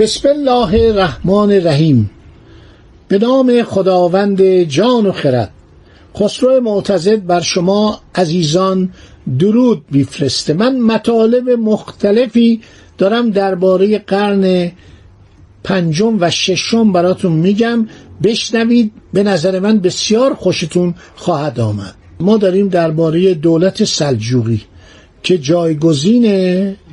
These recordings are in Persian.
بسم الله الرحمن الرحیم. به نام خداوند جان و خرد. خسرو معتزد بر شما عزیزان درود میفرسته من مطالب مختلفی دارم درباره قرن پنجم و ششم براتون میگم. بشنوید به نظر من بسیار خوشتون خواهد آمد. ما داریم درباره دولت سلجوقی. که جایگزین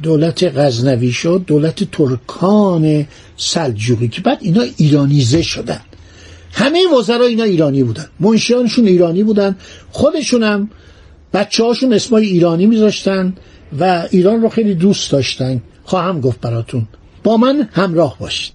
دولت غزنوی شد دولت ترکان سلجوقی که بعد اینا ایرانیزه شدن. همه وزرا اینا ایرانی بودن. منشیانشون ایرانی بودن. خودشون هم بچه هاشون اسمای ایرانی میذاشتن و ایران رو خیلی دوست داشتن. خواهم گفت براتون. با من همراه باشید.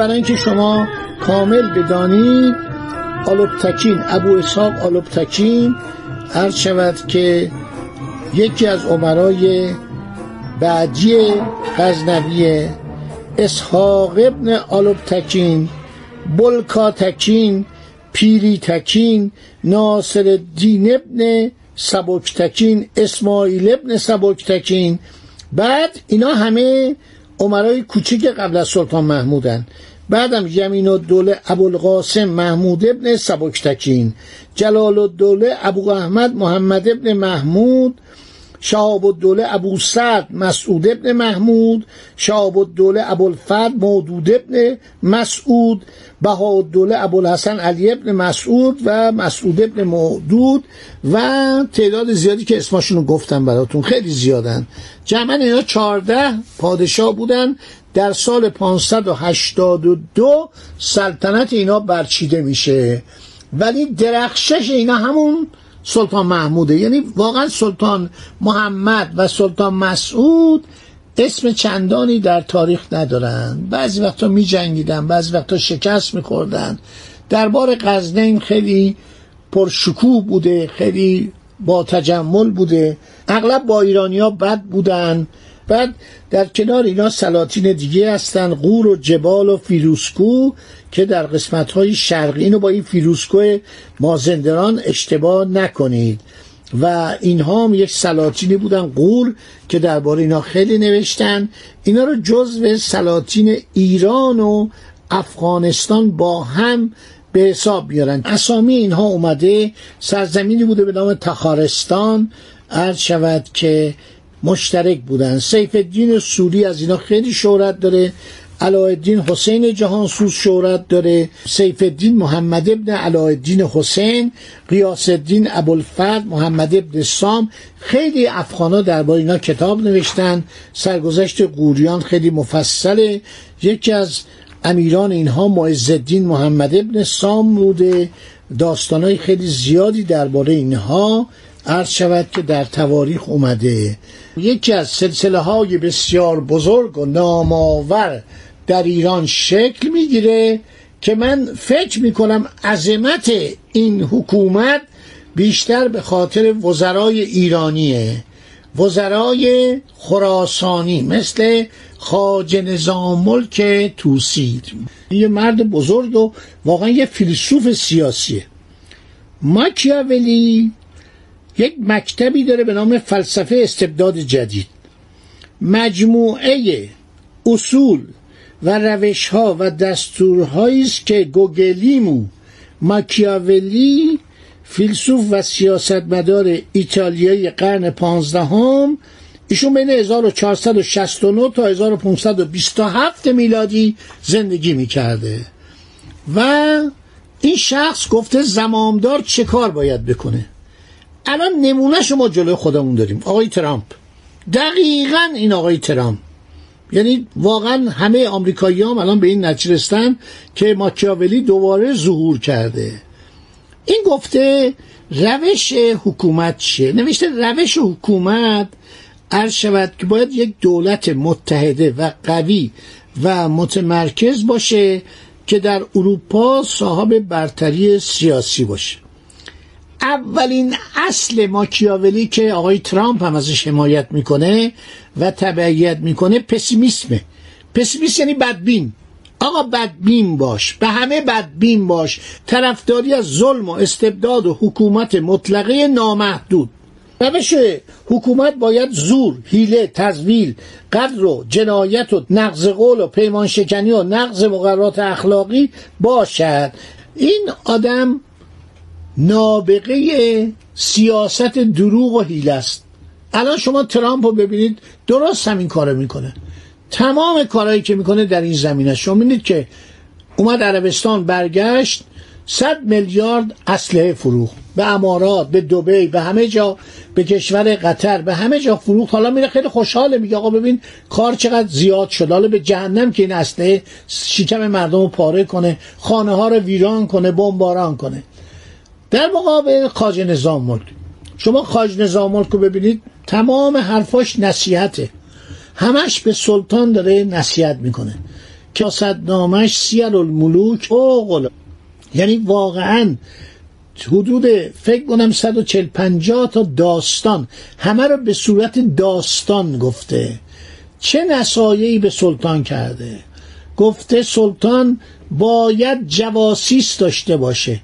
برای اینکه شما کامل بدانید آلوبتکین ابو اسحاق آلوبتکین عرض شود که یکی از عمرای بعدی غزنوی اسحاق ابن آلوبتکین بلکاتکین پیری تکین ناصر الدین ابن سبکتکین اسماعیل ابن سبکتکین. بعد اینا همه عمرای کوچیک قبل از سلطان محمودن. بعدم یمین الدوله ابوالقاسم محمود ابن سبکتکین جلال الدوله ابو احمد محمد ابن محمود شهاب الدوله ابو سعد مسعود ابن محمود شهاب الدوله ابوالفضل مودود ابن مسعود بها الدوله ابوالحسن علی ابن مسعود و مسعود ابن مودود و تعداد زیادی که اسمشون رو گفتم براتون خیلی زیادن. جمعا اینا چهارده پادشاه بودن. در سال 582 سلطنت اینا برچیده میشه. ولی درخشش اینا همون سلطان محموده. یعنی واقعا سلطان محمد و سلطان مسعود اسم چندانی در تاریخ ندارن. بعضی وقتا می جنگیدن بعضی وقتا شکست می خوردن دربار غزنین خیلی پرشکوه بوده خیلی با تجمل بوده. اغلب با ایرانیا بد بودن. بعد در کنار اینا سلاطین دیگه هستن غور و جبال و فیروزکوه که در قسمت های شرقی اینو با این فیروزکوه مازندران اشتباه نکنید. و اینها هم یک سلاطینی بودن غور که درباره اینا خیلی نوشتن. اینا رو جزو سلاطین ایران و افغانستان با هم به حساب بیارن اسامی اینها اومده سرزمینی بوده به نام تخارستان. عرض شود که مشترک بودن. سیف الدین سوری از اینا خیلی شهرت داره. علایالدین حسین جهانسوز شهرت داره. سیف الدین محمد ابن علایالدین حسین قیاس الدین ابوالفضل محمد ابن سام. خیلی افغانا درباره اینا کتاب نوشتن. سرگذشت قوریان خیلی مفصله. یکی از امیران اینها معزالدین محمد ابن سام بوده. داستانهای خیلی زیادی درباره اینها. عرض شود که در تواریخ اومده. یکی از سلسله های بسیار بزرگ و نامآور در ایران شکل می‌گیره که من فکر می‌کنم عظمت این حکومت بیشتر به خاطر وزرای ایرانیه. وزرای خراسانی مثل خاج نظام ملک توسید یه مرد بزرگ و واقعا یه فیلسوف سیاسیه. ماکیاولی یک مکتبی داره به نام فلسفه استبداد جدید. مجموعه اصول و روش ها و دستورهایی است که گوگلیمو ماکیاولی فیلسوف و سیاستمدار ایتالیایی قرن پانزدهم ایشون بین 1469 تا 1527 میلادی زندگی می‌کرده. و این شخص گفته زمامدار چه کار باید بکنه؟ الان نمونه شما جلوی خودمون داریم. آقای ترامپ. دقیقا این آقای ترامپ. یعنی واقعا همه آمریکایی هم الان به این نتیجه رسیدن که ماکیاولی دوباره ظهور کرده. این گفته روش حکومت چیه؟ نوشته روش حکومت عرض شود که باید یک دولت متحده و قوی و متمرکز باشه که در اروپا صاحب برتری سیاسی باشه. اولین اصل ماکیاولی که آقای ترامپ هم ازش حمایت می‌کنه و تبعیت می‌کنه پسیمیسمه. پسیمیسم یعنی بدبین. آقا بدبین باش. به همه بدبین باش. طرفداری از ظلم و استبداد و حکومت مطلقه نامحدود. روش حکومت باید زور، هیله، تزویل، قدر و جنایت و نقض قول و پیمان شکنی و نقض مقررات اخلاقی باشد. این آدم نابغه سیاست دروغ و هیله است. الان شما ترامپ رو ببینید درست همین کارو می‌کنه. تمام کارهایی که می‌کنه در این زمینه شما می‌بینید که اومد عربستان برگشت صد میلیارد اسلحه فروخت. به امارات به دبی به همه جا به کشور قطر به همه جا فروخت. حالا میره خیلی خوشحاله میگه آقا ببین کار چقدر زیاد شد. حالا به جهنم که این اسلحه شکم مردم رو پاره کنه خانه ها رو ویران کنه بمباران کنه. در مقابل خاج نظام ملک. شما خاج نظام ملک رو ببینید تمام حرفاش نصیحته. همش به سلطان داره نصیحت می‌کنه. که نامش سیر الملوک اوغل یعنی واقعا حدود فکر کنم 140 50 تا داستان همه رو به صورت داستان گفته. چه نصایحی به سلطان کرده؟ گفته سلطان باید جواسیس داشته باشه.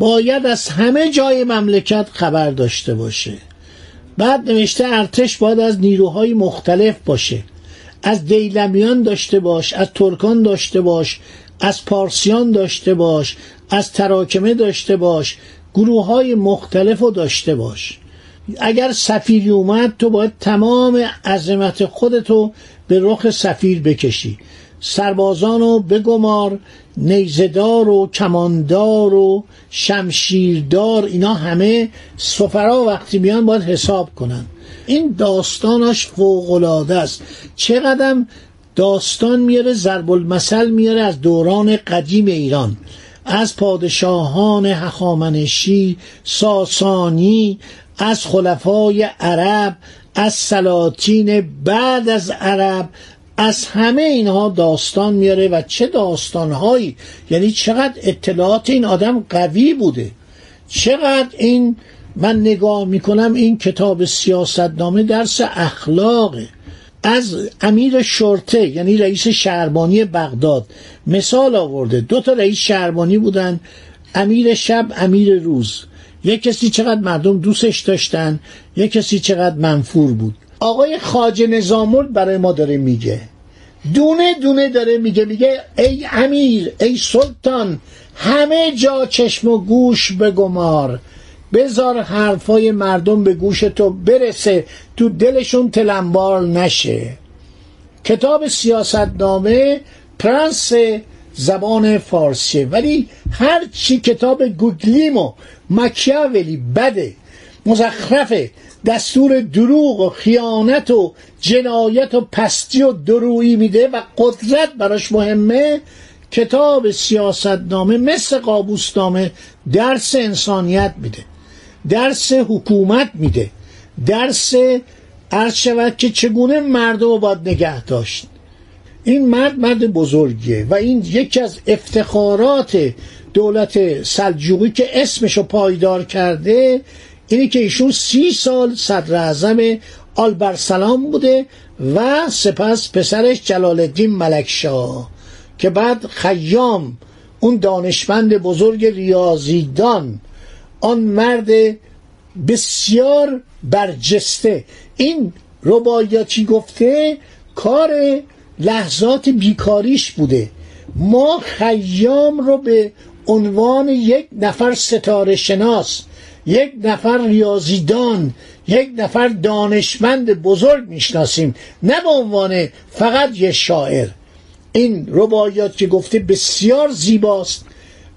باید از همه جای مملکت خبر داشته باشه. بعد نوشته ارتش باید از نیروهای مختلف باشه. از دیلمیان داشته باش از ترکان داشته باش از پارسیان داشته باش از تراکمه داشته باش گروه های مختلف رو داشته باش. اگر سفیری اومد تو باید تمام عظمت خودتو به رخ سفیر بکشی. سربازان رو بگمار نیزدار و کماندار و شمشیردار اینا همه سفرا وقتی میان باید حساب کنن. این داستانش فوقلاده است. چقدر داستان میاره ضرب المثل میاره از دوران قدیم ایران. از پادشاهان هخامنشی ساسانی از خلفای عرب از سلاطین بعد از عرب از همه اینها داستان میاره و چه داستانهایی؟ یعنی چقدر اطلاعات این آدم قوی بوده؟ چقدر این من نگاه می‌کنم این کتاب سیاستنامه درس اخلاقه. از امیر شرطه یعنی رئیس شهربانی بغداد مثال آورده. دو تا رئیس شهربانی بودن امیر شب امیر روز. یک کسی چقدر مردم دوستش داشتن یک کسی چقدر منفور بود. آقای خاج نظامل برای ما داره میگه. دونه دونه داره میگه میگه ای امیر ای سلطان همه جا چشم و گوش بگمار بذار حرفای مردم به گوش تو برسه تو دلشون تلمبار نشه. کتاب سیاستنامه پرنس زبان فارسیه ولی هر چی کتاب گوگلیم و مکیاولی بده. مزخرفه دستور دروغ و خیانت و جنایت و پستی و درویی میده و قدرت براش مهمه. کتاب سیاستنامه مثل قابوسنامه درس انسانیت میده درس حکومت میده درس عرض شود که چگونه مردم رو باید نگه داشت. این مرد مرد بزرگیه و این یکی از افتخارات دولت سلجوقی که اسمشو پایدار کرده اینی که ایشون سی سال صدر اعظم آلبرسلام بوده و سپس پسرش جلال الدین ملکشاه که بعد خیام اون دانشمند بزرگ ریاضیدان آن مرد بسیار برجسته. این رباعیاتی گفته؟ کار لحظات بیکاریش بوده. ما خیام رو به عنوان یک نفر ستاره شناس یک نفر ریاضیدان یک نفر دانشمند بزرگ می‌شناسیم. نه به عنوان فقط یه شاعر. این رباعیات که گفته بسیار زیباست.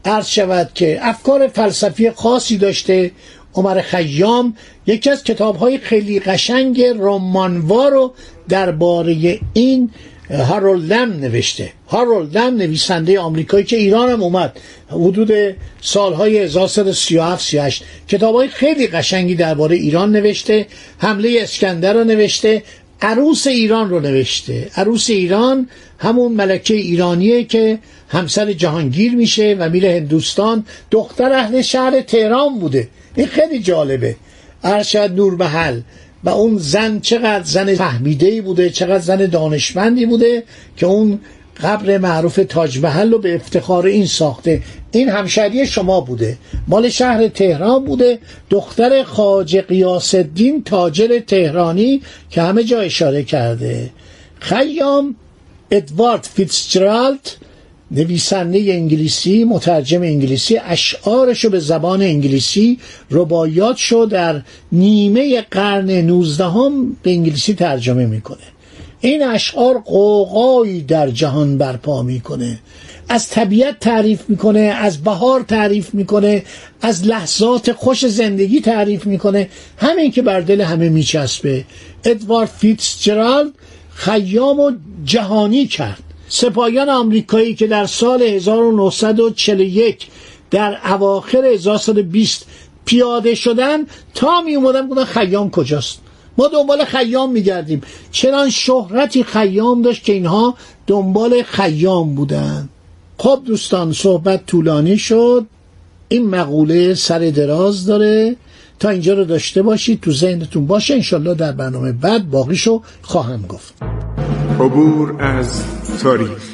عرض شود که افکار فلسفی خاصی داشته عمر خیام یکی از کتاب های خیلی قشنگ رمانوار رو درباره این هارولدم نوشته. هارولدم نویسنده آمریکایی که ایران هم اومد. حدود سالهای 1337 38 کتاب های خیلی قشنگی درباره ایران نوشته. حمله اسکندر رو نوشته. عروس ایران رو نوشته. عروس ایران همون ملکه ایرانیه که همسر جهانگیر میشه و میره هندوستان. دختر اهل شهر تهران بوده. این خیلی جالبه. ارشد نور محل و اون زن چقدر زن فهمیده بوده چقدر زن دانشمندی بوده که اون قبر معروف تاج محل رو به افتخار این ساخته. این همشهری شما بوده. مال شهر تهران بوده. دختر خاج قیاس الدین تاجر تهرانی که همه جا اشاره کرده. خیام ادوارد فیتزجرالد نویسنده انگلیسی مترجم انگلیسی اشعارشو به زبان انگلیسی رباعیات شو در نیمه قرن نوزدهم به انگلیسی ترجمه می‌کنه. این اشعار قوقایی در جهان برپا می‌کنه. از طبیعت تعریف می‌کنه از بهار تعریف می‌کنه از لحظات خوش زندگی تعریف می‌کنه. همین که بر دل همه میچسبه. ادوارد فیتزجرالد خیام و جهانی کرد. سپاهیان آمریکایی که در سال 1941 در اواخر 1920 پیاده شدن تا می اومدن گفتن خیام کجاست؟ ما دنبال خیام میگردیم. چنان شهرتی خیام داشت که اینها دنبال خیام بودن. خب دوستان صحبت طولانی شد. این مقوله سر دراز داره. تا اینجا رو داشته باشید تو ذهنتون باشه. انشالله در برنامه بعد باقیشو خواهم گفت. عبور از تاریخ